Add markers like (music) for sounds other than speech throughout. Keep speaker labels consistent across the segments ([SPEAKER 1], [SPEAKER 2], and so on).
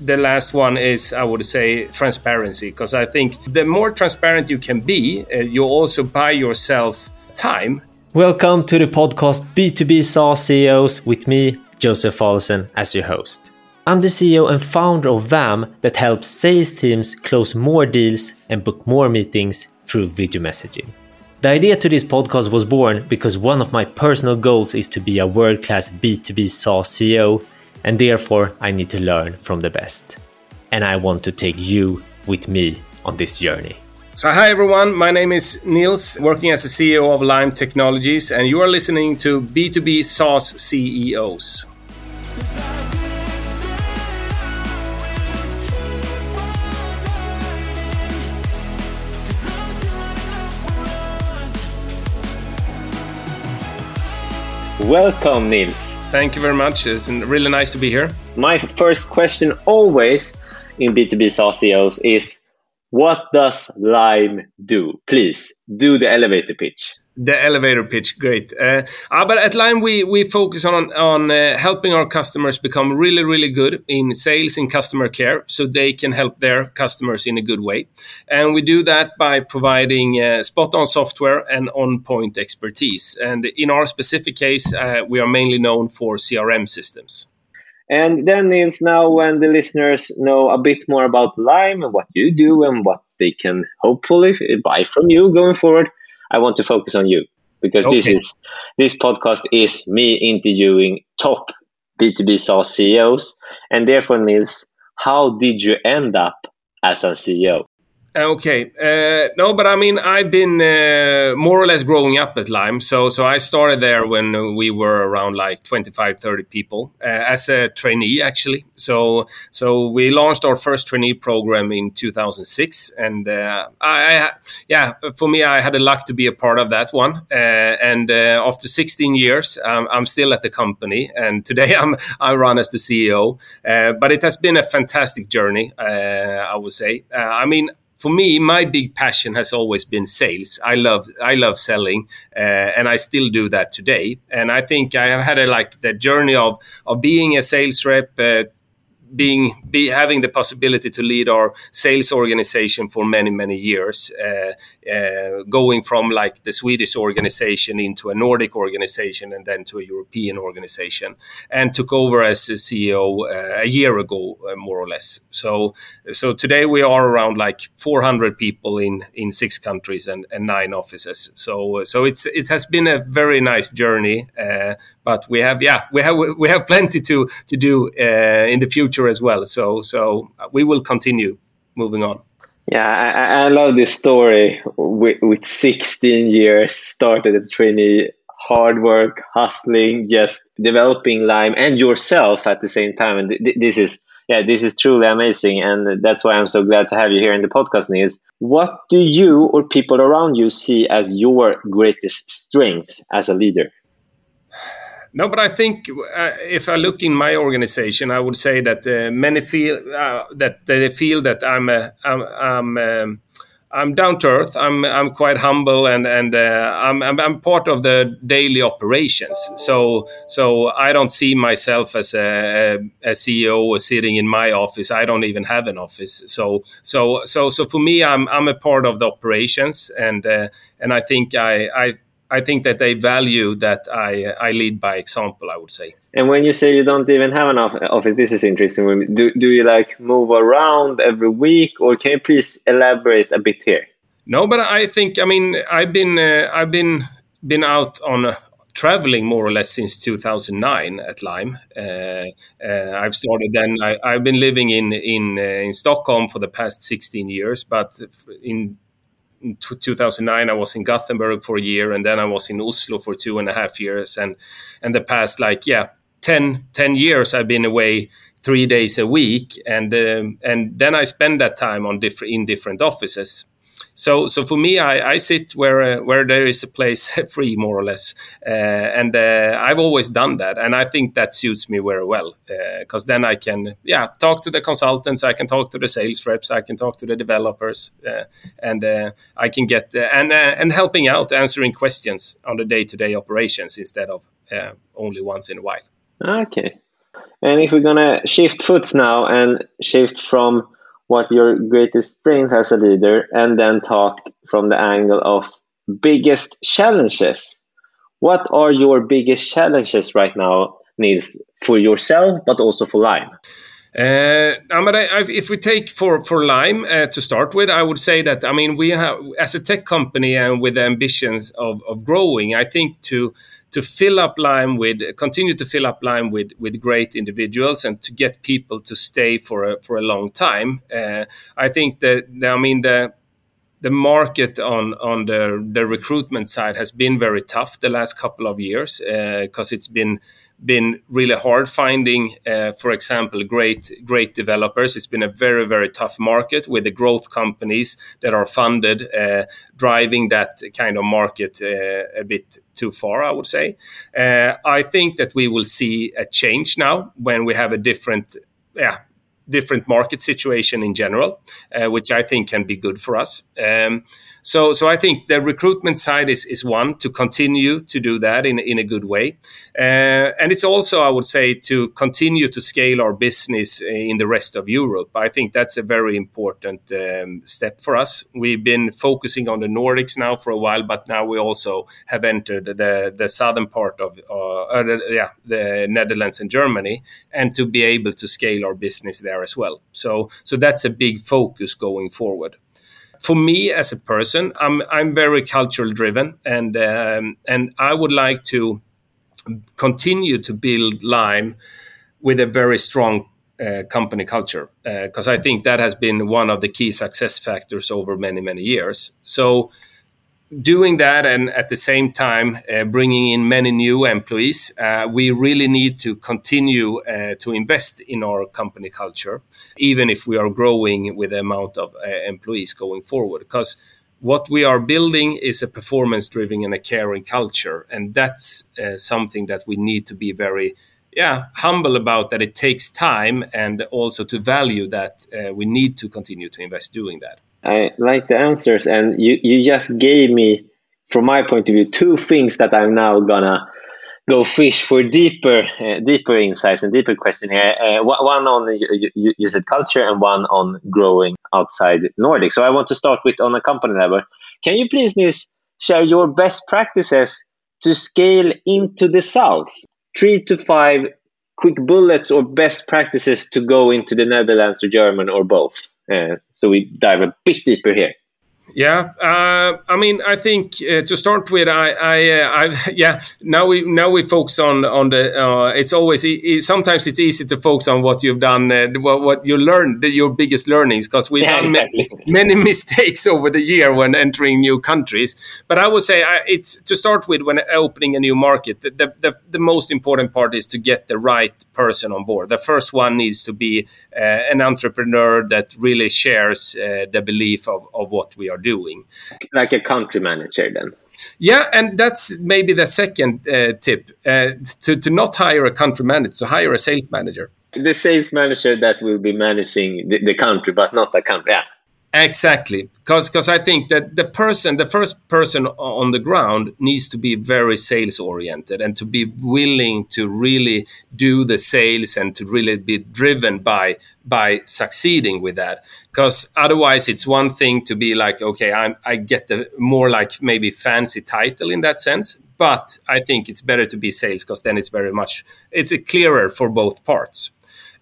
[SPEAKER 1] the last one is, I would say, transparency, because I think the more transparent you can be, uh, you also buy yourself time.
[SPEAKER 2] Welcome to the podcast B2B SaaS CEOs with me, Josef Fallesen, as your host. I'm the CEO and founder of Vaam that helps sales teams close more deals and book more meetings through video messaging. The idea to this podcast was born because one of my personal goals is to be a world class B2B SaaS CEO and therefore I need to learn from the best. And I want to take you with me on this journey.
[SPEAKER 1] So, hi everyone, my name is Nils, working as the CEO of Lime Technologies, and you are listening to B2B SaaS CEOs.
[SPEAKER 2] Welcome, Nils.
[SPEAKER 1] Thank you very much. It's really nice to be here.
[SPEAKER 2] My first question always in B2B SaaS CEOs is what does Lime do? Please do the elevator pitch.
[SPEAKER 1] The elevator pitch, great. Uh, uh, but at Lime, we we focus on on uh, helping our customers become really, really good in sales and customer care, so they can help their customers in a good way. And we do that by providing uh, spot-on software and on-point expertise. And in our specific case, uh, we are mainly known for CRM systems.
[SPEAKER 2] And then Nils, now when the listeners know a bit more about Lime and what you do and what they can hopefully buy from you going forward, I want to focus on you because okay. this is this podcast is me interviewing top B2B SaaS CEOs. And therefore, Nils, how did you end up as a CEO?
[SPEAKER 1] Okay, uh, no, but I mean, I've been uh, more or less growing up at Lime. So, so I started there when we were around like 25, 30 people uh, as a trainee, actually. So, so we launched our first trainee program in 2006, and uh, I, I, yeah, for me, I had the luck to be a part of that one. Uh, and uh, after 16 years, I'm still at the company, and today (laughs) I'm I run as the CEO. but it has been a fantastic journey, I would say. I mean for me, my big passion has always been sales. I love I love selling, uh, and I still do that today. And I think I have had a like the journey of of being a sales rep, uh, being be having the possibility to lead our sales organization for many many years uh, uh, going from like the swedish organization into a nordic organization and then to a european organization and took over as a ceo uh, a year ago uh, more or less. So so today we are around like 400 people in in six countries and, and nine offices. So so it's it has been a very nice journey uh, but we have yeah we have we have plenty to to do uh, in the future as well. So so uh, we will continue moving on.
[SPEAKER 2] Yeah i, I love this story with, with 16 years started as a trainee hard work hustling just developing lime and yourself at the same time. And th- this is yeah this is truly amazing. And that's why i'm so glad to have you here in the podcast Nils. what do you or people around you see as your greatest strengths as a leader
[SPEAKER 1] no, but I think uh, if I look in my organization, I would say that uh, many feel uh, that they feel that I'm a, I'm I'm, um, I'm down to earth. I'm I'm quite humble and and uh, I'm, I'm, I'm part of the daily operations. So so I don't see myself as a, a CEO sitting in my office. I don't even have an office. So so so so for me, I'm I'm a part of the operations and uh, and I think I I I think that they value that I I lead by example. I would say.
[SPEAKER 2] And when you say you don't even have an office, this is interesting. Do do you like move around every week, or can you please elaborate a bit here?
[SPEAKER 1] No, but I think I mean I've been uh, I've been been out on. Uh, traveling more or less since 2009 at Lime. Uh, uh, I've started then. I, have been living in in uh, in Stockholm for the past 16 years, but in in 2009 i was in gothenburg for a year and then i was in oslo for two and a half years. And and the past like yeah 10 10 years i've been away three days a week. And um, and then i spend that time on different in different offices so so for me, I, I sit where uh, where there is a place (laughs) free, more or less, uh, and uh, I've always done that, and I think that suits me very well because uh, then I can yeah talk to the consultants, I can talk to the sales reps, I can talk to the developers, uh, and uh, I can get and and helping out, answering questions on the day to day operations instead of only once in a while.
[SPEAKER 2] Okay. And if we're gonna shift foots now and shift from what your greatest strength as a leader, and then talk from the angle of biggest challenges. What are your biggest challenges right now, Nils for yourself, but also for Lime?
[SPEAKER 1] Uh, but I, I, if we take for for Lime uh, to start with, I would say that I mean we have as a tech company and with the ambitions of, of growing, I think to to fill up Lime with continue to fill up Lime with with great individuals and to get people to stay for a for a long time. Uh, I think that I mean the the market on on the the recruitment side has been very tough the last couple of years because uh, it's been been really hard finding, uh, for example, great great developers. It's been a very very tough market with the growth companies that are funded uh, driving that kind of market uh, a bit too far. I would say. Uh, I think that we will see a change now when we have a different, yeah, different market situation in general, uh, which I think can be good for us. Um, so, so I think the recruitment side is, is one to continue to do that in, in a good way. Uh, and it's also, I would say, to continue to scale our business in the rest of Europe. I think that's a very important um, step for us. We've been focusing on the Nordics now for a while, but now we also have entered the, the, the southern part of uh, uh, yeah, the Netherlands and Germany, and to be able to scale our business there as well. So, so that's a big focus going forward for me as a person, I'm I'm very cultural driven, and um, and I would like to continue to build Lime with a very strong uh, company culture because uh, I think that has been one of the key success factors over many many years. So doing that and at the same time uh, bringing in many new employees, uh, we really need to continue uh, to invest in our company culture, even if we are growing with the amount of uh, employees going forward. Because what we are building is a performance driven and a caring culture. And that's uh, something that we need to be very yeah humble about that it takes time and also to value that uh, we need to continue to invest doing that
[SPEAKER 2] I like the answers, and you you just gave me, from my point of view, two things that I'm now gonna go fish for deeper uh, deeper insights and deeper question here. Uh, one on you, said culture, and one on growing outside Nordic. So I want to start with on a company level. Can you please, share your best practices to scale into the south? Three to five quick bullets or best practices to go into the Netherlands or German or both. Uh, so we dive a bit deeper here.
[SPEAKER 1] Yeah, uh, I mean, I think uh, to start with, I, I, uh, I, (laughs) yeah. Now we now we focus on on the. Uh, it's always e sometimes it's easy to focus on what you've done, uh, what, what you learned, your biggest learnings, because we've yeah, done exactly. many, many, (laughs) mistakes over the year when entering new countries. But I would say I, it's to start with when opening a new market. The, the, the most important part is to get the right person on board. The first one needs to be uh, an entrepreneur that really shares the belief of, of what we are doing.
[SPEAKER 2] Like a country manager, then.
[SPEAKER 1] Yeah, and that's maybe the second uh, tip uh, to, to not hire a country manager, to hire a sales manager.
[SPEAKER 2] The sales manager that will be managing the, the country, but not the country. Yeah.
[SPEAKER 1] Exactly, because because I think that the person, the first person on the ground, needs to be very sales oriented and to be willing to really do the sales and to really be driven by by succeeding with that. Because otherwise, it's one thing to be like, okay, I'm, I get the more like maybe fancy title in that sense, but I think it's better to be sales because then it's very much it's clearer for both parts.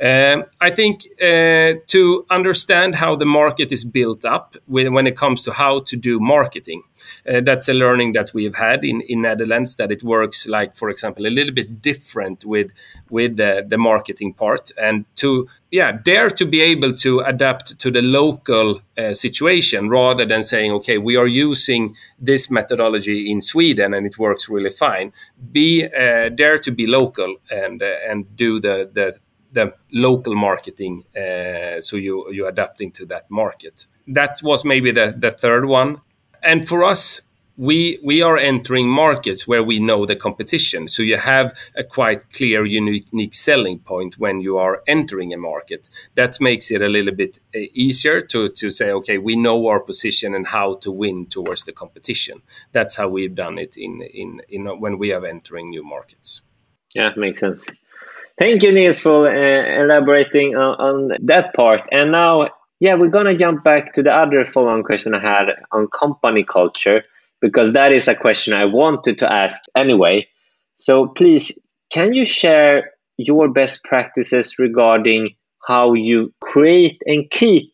[SPEAKER 1] Um, I think uh, to understand how the market is built up when it comes to how to do marketing, uh, that's a learning that we have had in, in Netherlands that it works like, for example, a little bit different with with the, the marketing part, and to yeah dare to be able to adapt to the local uh, situation rather than saying, okay, we are using this methodology in Sweden and it works really fine. Be uh, dare to be local and uh, and do the the the local marketing uh, so you you adapting to that market. That was maybe the, the third one. And for us we we are entering markets where we know the competition. So you have a quite clear unique selling point when you are entering a market. That makes it a little bit uh, easier to to say okay we know our position and how to win towards the competition. That's how we've done it in in, in when we are entering new markets.
[SPEAKER 2] Yeah makes sense Thank you, Nils, for uh, elaborating on, on, that part. And now, yeah, we're gonna jump back to the other follow-on question I had on company culture because that is a question I wanted to ask anyway. So please, can you share your best practices regarding how you create and keep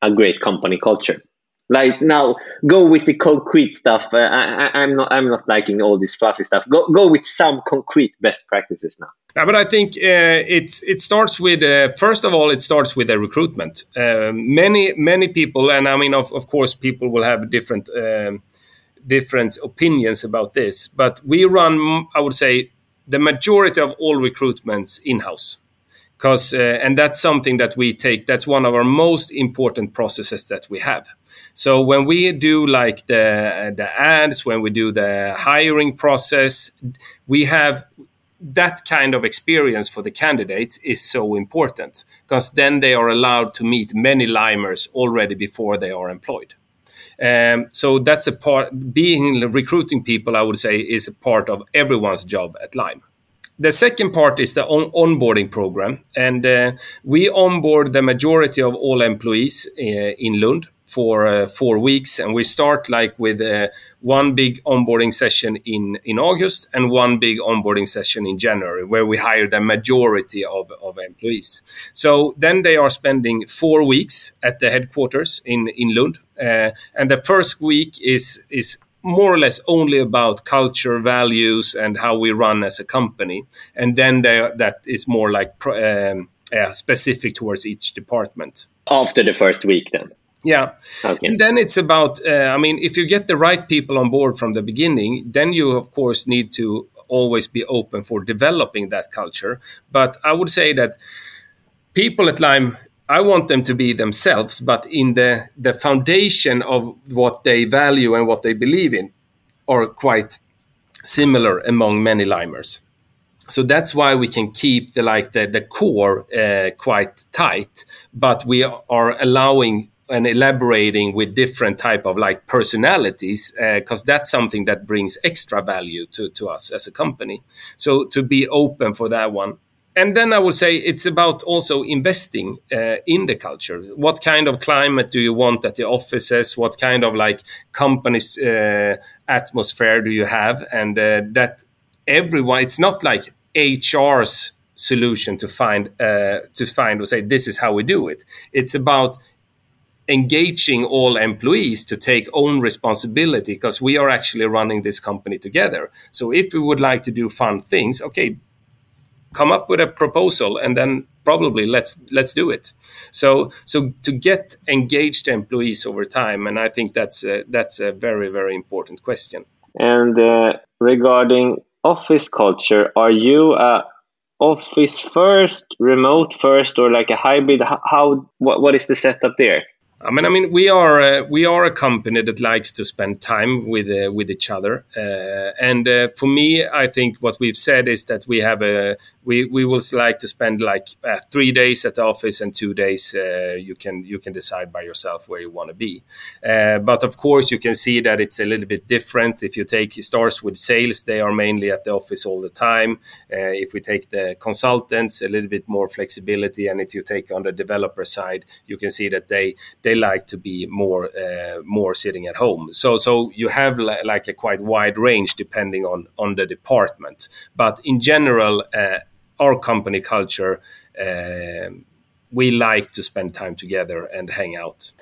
[SPEAKER 2] a great company culture? Like now, go with the concrete stuff. Uh, I, am not. I'm not liking all this fluffy stuff. Go go with some concrete best practices now.
[SPEAKER 1] Yeah, but I think uh, it starts with uh, first of all it starts with the recruitment. Uh, many many people, and I mean of of course people will have different um, different opinions about this, but we run I would say the majority of all recruitments in house because uh, and that's something that we take that's one of our most important processes that we have so when we do like the the ads when we do the hiring process we have that kind of experience for the candidates is so important because then they are allowed to meet many limers already before they are employed. Um, so that's a part being recruiting people i would say is a part of everyone's job at lime. The second part is the on- onboarding program, and uh, we onboard the majority of all employees uh, in Lund for uh, four weeks, and we start like with uh, one big onboarding session in in August and one big onboarding session in January, where we hire the majority of, of employees. So then they are spending four weeks at the headquarters in in Lund, uh, and the first week is is more or less only about culture, values, and how we run as a company. And then there, that is more like um, specific towards each department.
[SPEAKER 2] After the first week, then.
[SPEAKER 1] Yeah. Okay. And then it's about, uh, I mean, if you get the right people on board from the beginning, then you, of course, need to always be open for developing that culture. But I would say that people at Lime I want them to be themselves, but in the the foundation of what they value and what they believe in are quite similar among many limers. So that's why we can keep the like the the core uh, quite tight, but we are allowing and elaborating with different type of like personalities because uh, that's something that brings extra value to, to us as a company so to be open for that one and then I would say it's about also investing uh, in the culture. What kind of climate do you want at the offices? What kind of like companies uh, atmosphere do you have? And uh, that everyone, it's not like HR's solution to find uh, to find or say this is how we do it. It's about engaging all employees to take own responsibility because we are actually running this company together. So if we would like to do fun things, okay, come up with a proposal and then probably let's let's do it. So so to get engaged employees over time and i think that's a, that's a very very important question.
[SPEAKER 2] And uh, regarding office culture are you a office first remote first or like a hybrid? How what, what is the setup there
[SPEAKER 1] I mean, I mean, we are uh, we are a company that likes to spend time with uh, with each other, uh, and uh, for me, I think what we've said is that we have a we we will like to spend like uh, three days at the office and two days uh, you can you can decide by yourself where you want to be. But of course, you can see that it's a little bit different. If you take stars with sales, they are mainly at the office all the time. If we take the consultants, a little bit more flexibility, and if you take on the developer side, you can see that they they like to be more uh, more sitting at home. So so you have like a quite wide range depending on on the department. But in general uh, our company culture, uh, we like to spend time together and hang out.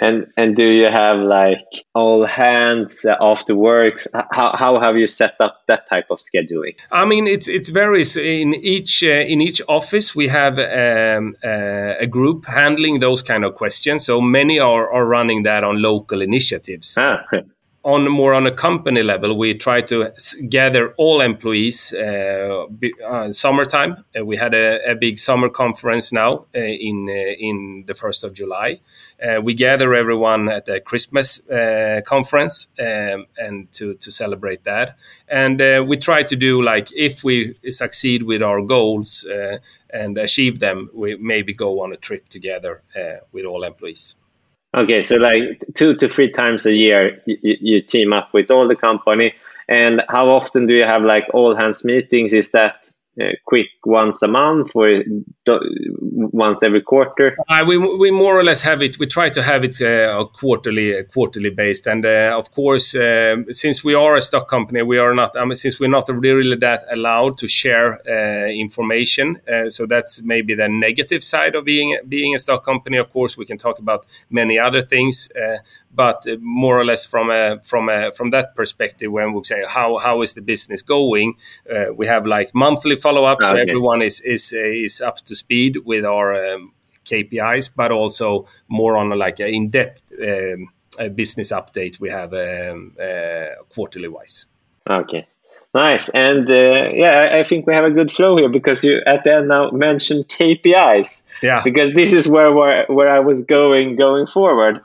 [SPEAKER 2] And and do you have like all hands after works? How how have you set up that type of scheduling?
[SPEAKER 1] I mean, it's it's varies in each uh, in each office. We have um, uh, a group handling those kind of questions. So many are are running that on local initiatives. Ah (laughs) on more on a company level, we try to gather all employees. Uh, uh, summertime, uh, we had a, a, big summer conference now uh, in uh, in the first of July. Uh, we gather everyone at the Christmas conference um, and to to celebrate that. And we try to do like if we succeed with our goals and achieve them, we maybe go on a trip together with all employees.
[SPEAKER 2] Okay, so like two to three times a year, you, you, team up with all the company. And how often do you have like all hands meetings? Is that uh, quick once a month or once every quarter?
[SPEAKER 1] Uh, we, we more or less have it. We try to have it uh, quarterly quarterly based, and uh, of course, um, since we are a stock company, we are not. I mean, since we're not really that allowed to share uh, information, uh, so that's maybe the negative side of being being a stock company. Of course, we can talk about many other things, but more or less from a from a from that perspective, when we say how how is the business going, we have like monthly follow up, so everyone is is is up to speed with our um, KPIs, but also more on a, like an in depth um, business update we have um, uh, quarterly wise.
[SPEAKER 2] Okay. Nice, and uh, yeah, I think we have a good flow here because you at the end now mentioned KPIs.
[SPEAKER 1] Yeah.
[SPEAKER 2] Because this is where where, where I was going going forward.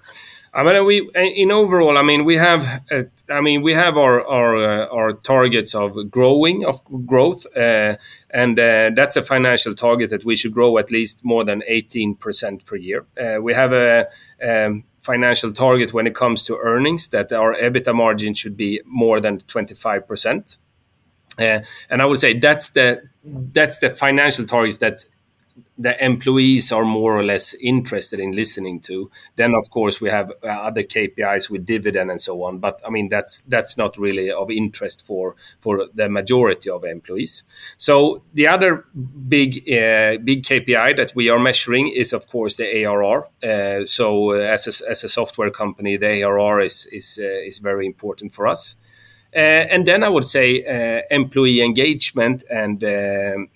[SPEAKER 1] I mean, we in overall, I mean, we have, uh, I mean, we have our our uh, our targets of growing of growth, uh, and uh, that's a financial target that we should grow at least more than eighteen percent per year. Uh, we have a um, financial target when it comes to earnings that our EBITDA margin should be more than twenty five percent. Uh, and I would say that's the that's the financial targets that the employees are more or less interested in listening to. Then, of course, we have uh, other KPIs with dividend and so on. But I mean, that's that's not really of interest for for the majority of employees. So the other big uh, big KPI that we are measuring is, of course, the ARR. Uh, so uh, as a, as a software company, the ARR is is uh, is very important for us. Uh, and then I would say employee engagement and um,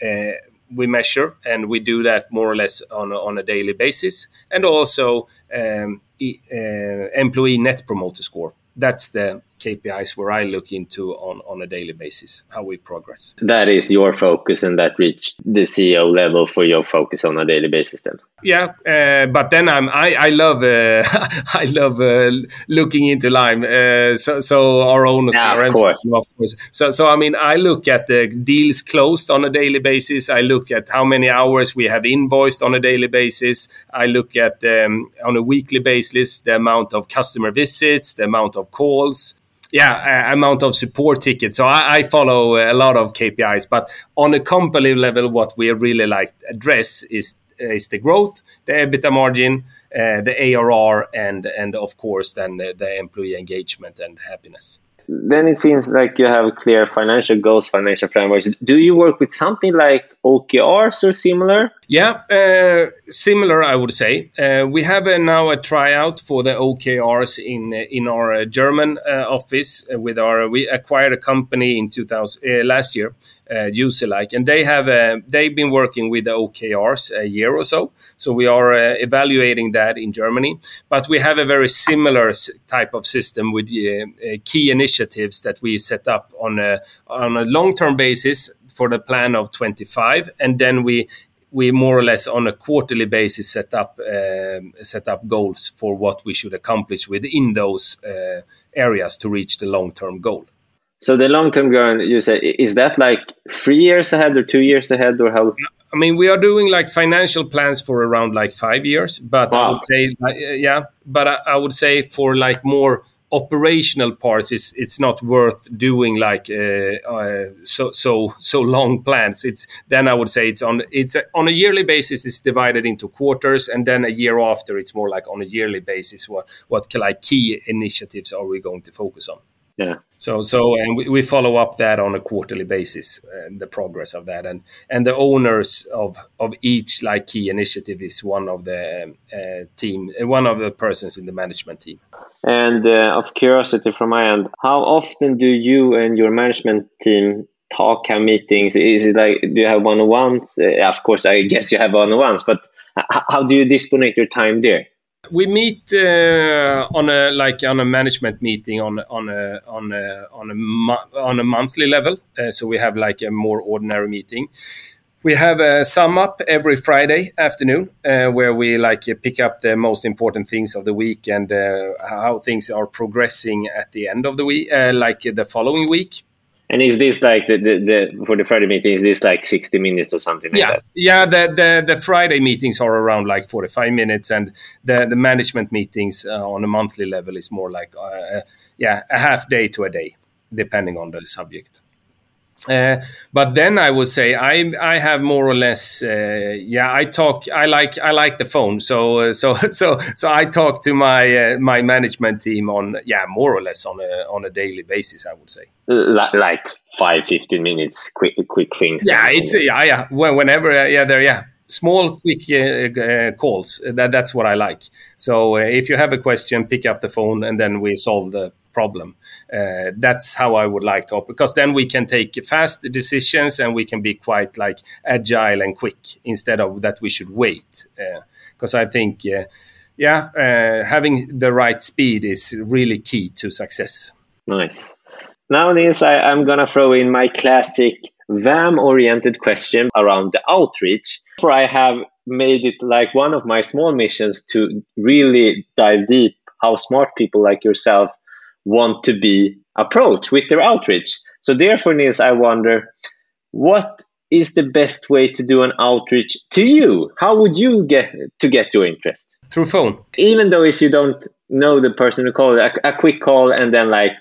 [SPEAKER 1] we measure, and we do that more or less on on a daily basis, and also um, e- uh, employee net promoter score. That's the KPIs where I look into on, on a daily basis how we progress.
[SPEAKER 2] That is your focus, and that reached the CEO level for your focus on a daily basis. Then,
[SPEAKER 1] yeah, uh, but then I'm I, I love uh, (laughs) I love uh, looking into Lime. Uh, so so our own
[SPEAKER 2] yeah, of course.
[SPEAKER 1] of course. So so I mean I look at the deals closed on a daily basis. I look at how many hours we have invoiced on a daily basis. I look at um, on a weekly basis the amount of customer visits, the amount of calls yeah, amount of support tickets. So I, I, follow a lot of KPIs, but on a company level, what we really like address is is the growth, the EBITDA margin, uh, the ARR, and and of course then the, the employee engagement and happiness
[SPEAKER 2] then it seems like you have clear financial goals, financial frameworks. Do you work with something like OKRs or similar?
[SPEAKER 1] Yeah, uh, similar, I would say. Uh, we have uh, now a tryout for the OKRs in uh, in our uh, German uh, office. with our we acquired a company in 2000 last year, uh, Userlike, and they have they've been working with the OKRs a year or so. So we are evaluating that in Germany, but we have a very similar type of system with key initiatives that we set up on a on a long term basis for the plan of 25 and then we we more or less on a quarterly basis set up um, set up goals for what we should accomplish within those uh, areas to reach the long term goal.
[SPEAKER 2] So the long term goal, you say, is that like three years ahead or two years ahead or how?
[SPEAKER 1] I mean, we are doing like financial plans for around like five years, but wow. I would say, uh, yeah, but I, I would say for like more operational parts it's it's not worth doing like uh, uh, so so so long plans. It's then i would say it's on it's a, on a yearly basis it's divided into quarters and then a year after it's more like on a yearly basis what what like key initiatives are we going to focus on.
[SPEAKER 2] Yeah.
[SPEAKER 1] So so and we, we follow up that on a quarterly basis uh, the progress of that. And and the owners of of each like key initiative is one of the uh, team uh, one of the persons in the management team
[SPEAKER 2] and uh, of curiosity from my end how often do you and your management team talk have meetings is it like do you have one-on-ones uh, of course i guess you have one-on-ones but how do you disponate your time there
[SPEAKER 1] we meet uh, on a like on a management meeting on on a on a on a, on a monthly level. Uh, so we have like a more ordinary meeting. We have a sum up every Friday afternoon uh, where we like pick up the most important things of the week and uh, how things are progressing at the end of the week, uh, like the following week.
[SPEAKER 2] And is this like the, the, the, for the Friday meeting? Is this like sixty minutes or something? Like
[SPEAKER 1] yeah,
[SPEAKER 2] that?
[SPEAKER 1] yeah. The, the the Friday meetings are around like forty five minutes, and the the management meetings uh, on a monthly level is more like uh, yeah a half day to a day, depending on the subject. Uh, but then I would say I I have more or less uh, yeah I talk I like I like the phone. So uh, (laughs) so so so I talk to my uh, my management team on yeah more or less on a on a daily basis I would say.
[SPEAKER 2] Like five 15 minutes quick quick things.
[SPEAKER 1] Yeah it's yeah yeah. Whenever uh, yeah there yeah. Small quick uh, calls. That that's what I like. So if you have a question pick up the phone and then we solve the problem. Uh, that's how I would like to operate because then we can take fast decisions and we can be quite like agile and quick instead of that we should wait. Because uh, I think, uh, yeah, uh, having the right speed is really key to success.
[SPEAKER 2] Nice. Now, Nils, I, I'm gonna throw in my classic Vaam-oriented question around the outreach. For I have made it like one of my small missions to really dive deep how smart people like yourself want to be approached with their outreach. So therefore, Nils, I wonder what is the best way to do an outreach to you? How would you get to get your interest?
[SPEAKER 1] Through phone.
[SPEAKER 2] Even though if you don't know the person who called, a, a quick call and then like,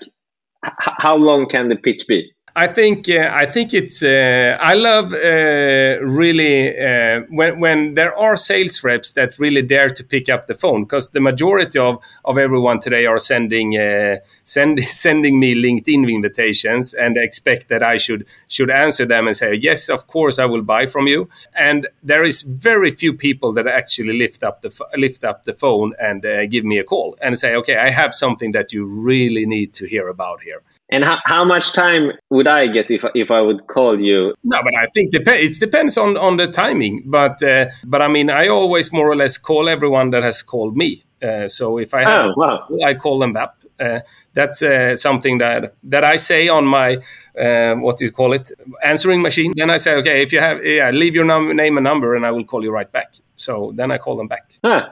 [SPEAKER 2] how long can the pitch be?
[SPEAKER 1] I think uh, I think it's uh, I love uh, really uh, when when there are sales reps that really dare to pick up the phone because the majority of, of everyone today are sending uh, send, (laughs) sending me LinkedIn invitations and expect that I should should answer them and say yes of course I will buy from you. And there is very few people that actually lift up the lift up the phone and uh, give me a call and say okay I have something that you really need to hear about here
[SPEAKER 2] and how, how much time would I get if if I would call you?
[SPEAKER 1] No, but I think dep- it depends on, on the timing. But uh, but I mean, I always more or less call everyone that has called me. Uh, so if I have, oh, wow. I call them back. Uh, that's uh, something that that I say on my uh, what do you call it answering machine. Then I say, okay, if you have, yeah, leave your num- name and number, and I will call you right back. So then I call them back.
[SPEAKER 2] Huh.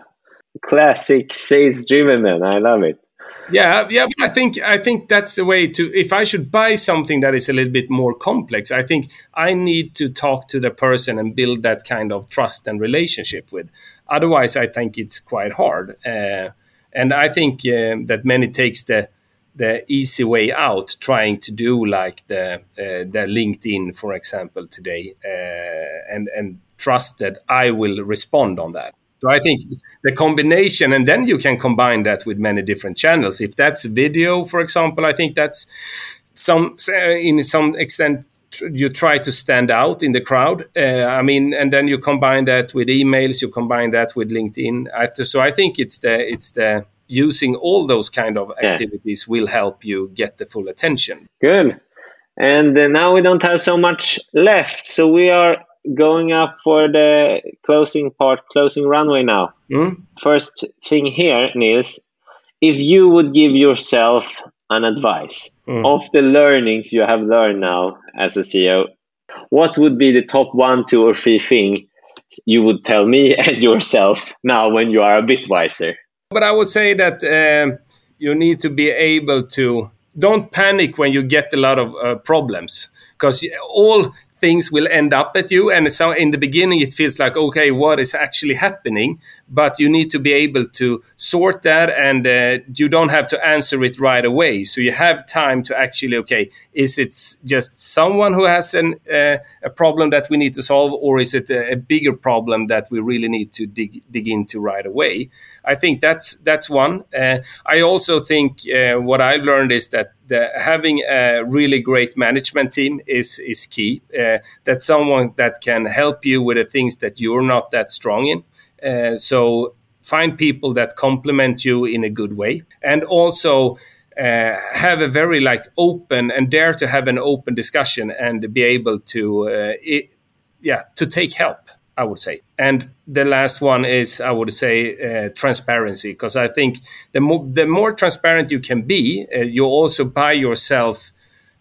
[SPEAKER 2] Classic sales driven man. I love it.
[SPEAKER 1] Yeah, yeah, but I think I think that's the way to. If I should buy something that is a little bit more complex, I think I need to talk to the person and build that kind of trust and relationship with. Otherwise, I think it's quite hard. Uh, and I think uh, that many takes the the easy way out, trying to do like the uh, the LinkedIn, for example, today, and and trust that I will respond on that. So I think the combination, and then you can combine that with many different channels. If that's video, for example, I think that's some in some extent you try to stand out in the crowd. Uh, I mean, and then you combine that with emails, you combine that with LinkedIn. So I think it's the it's the using all those kind of activities yeah. will help you get the full attention.
[SPEAKER 2] Good. And uh, now we don't have so much left, so we are going up for the closing part, closing runway now. Mm. First thing here, Nils, if you would give yourself an advice mm. of the learnings you have learned now as a CEO, what would be the top one, two, or three thing you would tell me (laughs) and yourself now when you are a bit wiser?
[SPEAKER 1] But I would say that uh, you need to be able to don't panic when you get a lot of uh, problems because all things will end up at you. And so in the beginning, it feels like, okay, what is actually happening? But you need to be able to sort that and uh, you don't have to answer it right away. So you have time to actually, okay, is it just someone who has an, uh, a problem that we need to solve, or is it a, a, bigger problem that we really need to dig, dig into right away? I think that's that's one. Uh, I also think uh, what I learned is that the, having a really great management team is is key. Uh, that someone that can help you with the things that you're not that strong in. Uh, so find people that complement you in a good way, and also. Uh, have a very like open and dare to have an open discussion and be able to uh, it, yeah to take help I would say. And the last one is, I would say, uh, transparency, because I think the more the more transparent you can be, uh, you also buy yourself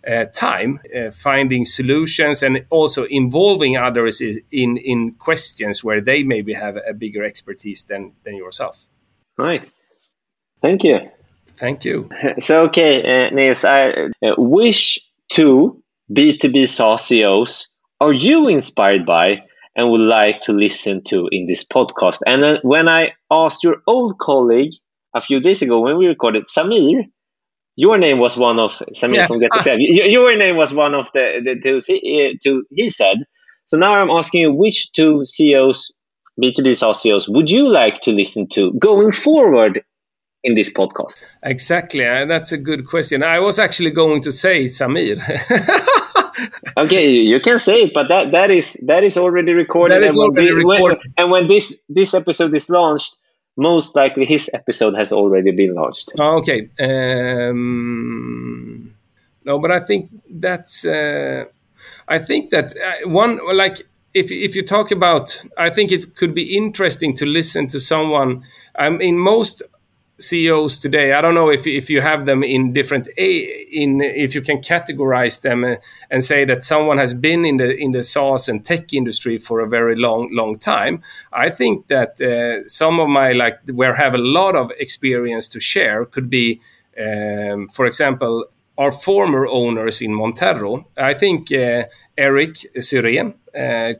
[SPEAKER 1] uh, time uh, finding solutions and also involving others in in questions where they maybe have a bigger expertise than than yourself.
[SPEAKER 2] Nice, thank you.
[SPEAKER 1] Thank you. (laughs)
[SPEAKER 2] So, okay, uh, Nils, I uh, wish to B2B SaaS CEOs are you inspired by and would like to listen to in this podcast. And then when I asked your old colleague a few days ago when we recorded, Samir, your name was one of Samir yeah. from Get said. Ah. Your name was one of the, the two, he, two he said. So now I'm asking you, which two CEOs, B2B SaaS CEOs, would you like to listen to going forward in this podcast?
[SPEAKER 1] Exactly. That's a good question. I was actually going to say Samir. (laughs) (laughs)
[SPEAKER 2] okay, you can say it, but that, that is that is already recorded.
[SPEAKER 1] That is already
[SPEAKER 2] when,
[SPEAKER 1] recorded.
[SPEAKER 2] When, and when this this episode is launched, most likely his episode has already been launched.
[SPEAKER 1] Oh, okay. Um, no, but I think that's. Uh, I think that uh, one like if if you talk about, I think it could be interesting to listen to someone. I mean, most CEOs today. I don't know if if you have them in different in if you can categorize them uh, and say that someone has been in the in the SaaS and tech industry for a very long long time. I think that uh, some of my like where I have a lot of experience to share could be, um, for example, our former owners in Monterro. I think uh, Eric Syrén uh,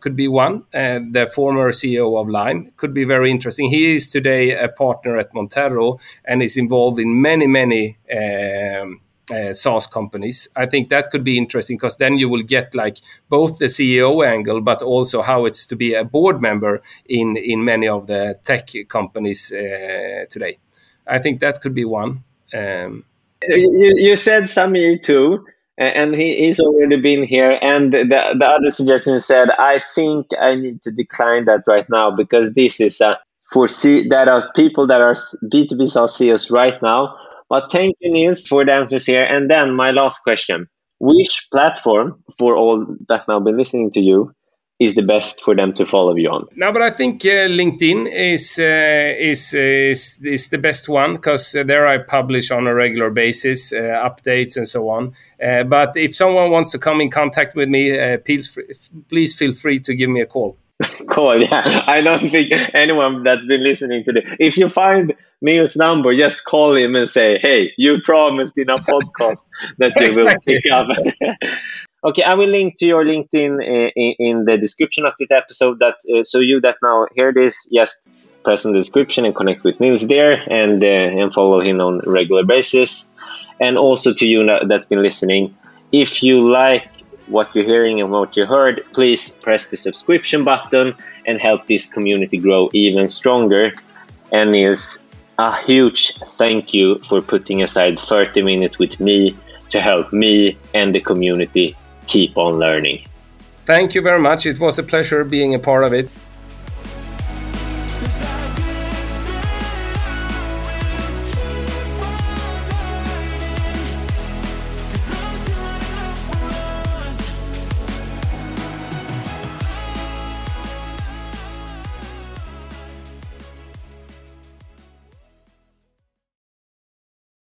[SPEAKER 1] could be one, uh, the former CEO of Lime, could be very interesting. He is today a partner at Monterro and is involved in many, many um, uh, SaaS companies. I think that could be interesting because then you will get like both the CEO angle, but also how it's to be a board member in in many of the tech companies uh, today. I think that could be one. Um,
[SPEAKER 2] you, you said Samir too, and he, he's already been here. And the, the other suggestion said, I think I need to decline that right now because this is a for C, that are people that are B2B SaaS CEOs right now. But thank you, Nils, for the answers here. And then my last question which platform for all that now been listening to you is the best for them to follow you on?
[SPEAKER 1] No, but I think uh, LinkedIn is, uh, is, uh, is is the best one because uh, there I publish on a regular basis uh, updates and so on. Uh, but if someone wants to come in contact with me, please please feel free to give me a call. (laughs)
[SPEAKER 2] Cool. Yeah, I don't think anyone that's been listening to this. If you find Neil's number, just call him and say, "Hey, you promised in a (laughs) podcast that you will pick up." (laughs) Okay, I will link to your LinkedIn in, uh, in the description of this episode. That uh, so you that now hear this, just press in the description and connect with Nils there, and uh, and follow him on regular basis. And also to you that's been listening, if you like what you're hearing and what you heard, please press the subscription button and help this community grow even stronger. And Nils, a huge thank you for putting aside 30 minutes with me to help me and the community keep on learning.
[SPEAKER 1] Thank you very much. It was a pleasure being a part of it.